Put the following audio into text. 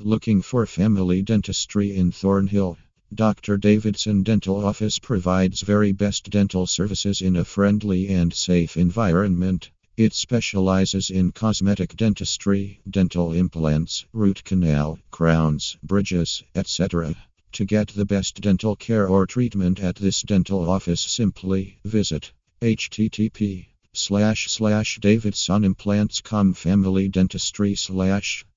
Looking for family dentistry in Thornhill? Dr. Davidson Dental Office provides very best dental services in a friendly and safe environment. It specializes in cosmetic dentistry, dental implants, root canal, crowns, bridges, etc. To get the best dental care or treatment at this dental office, simply visit http slash slash davidsonimplants.com family dentistry slash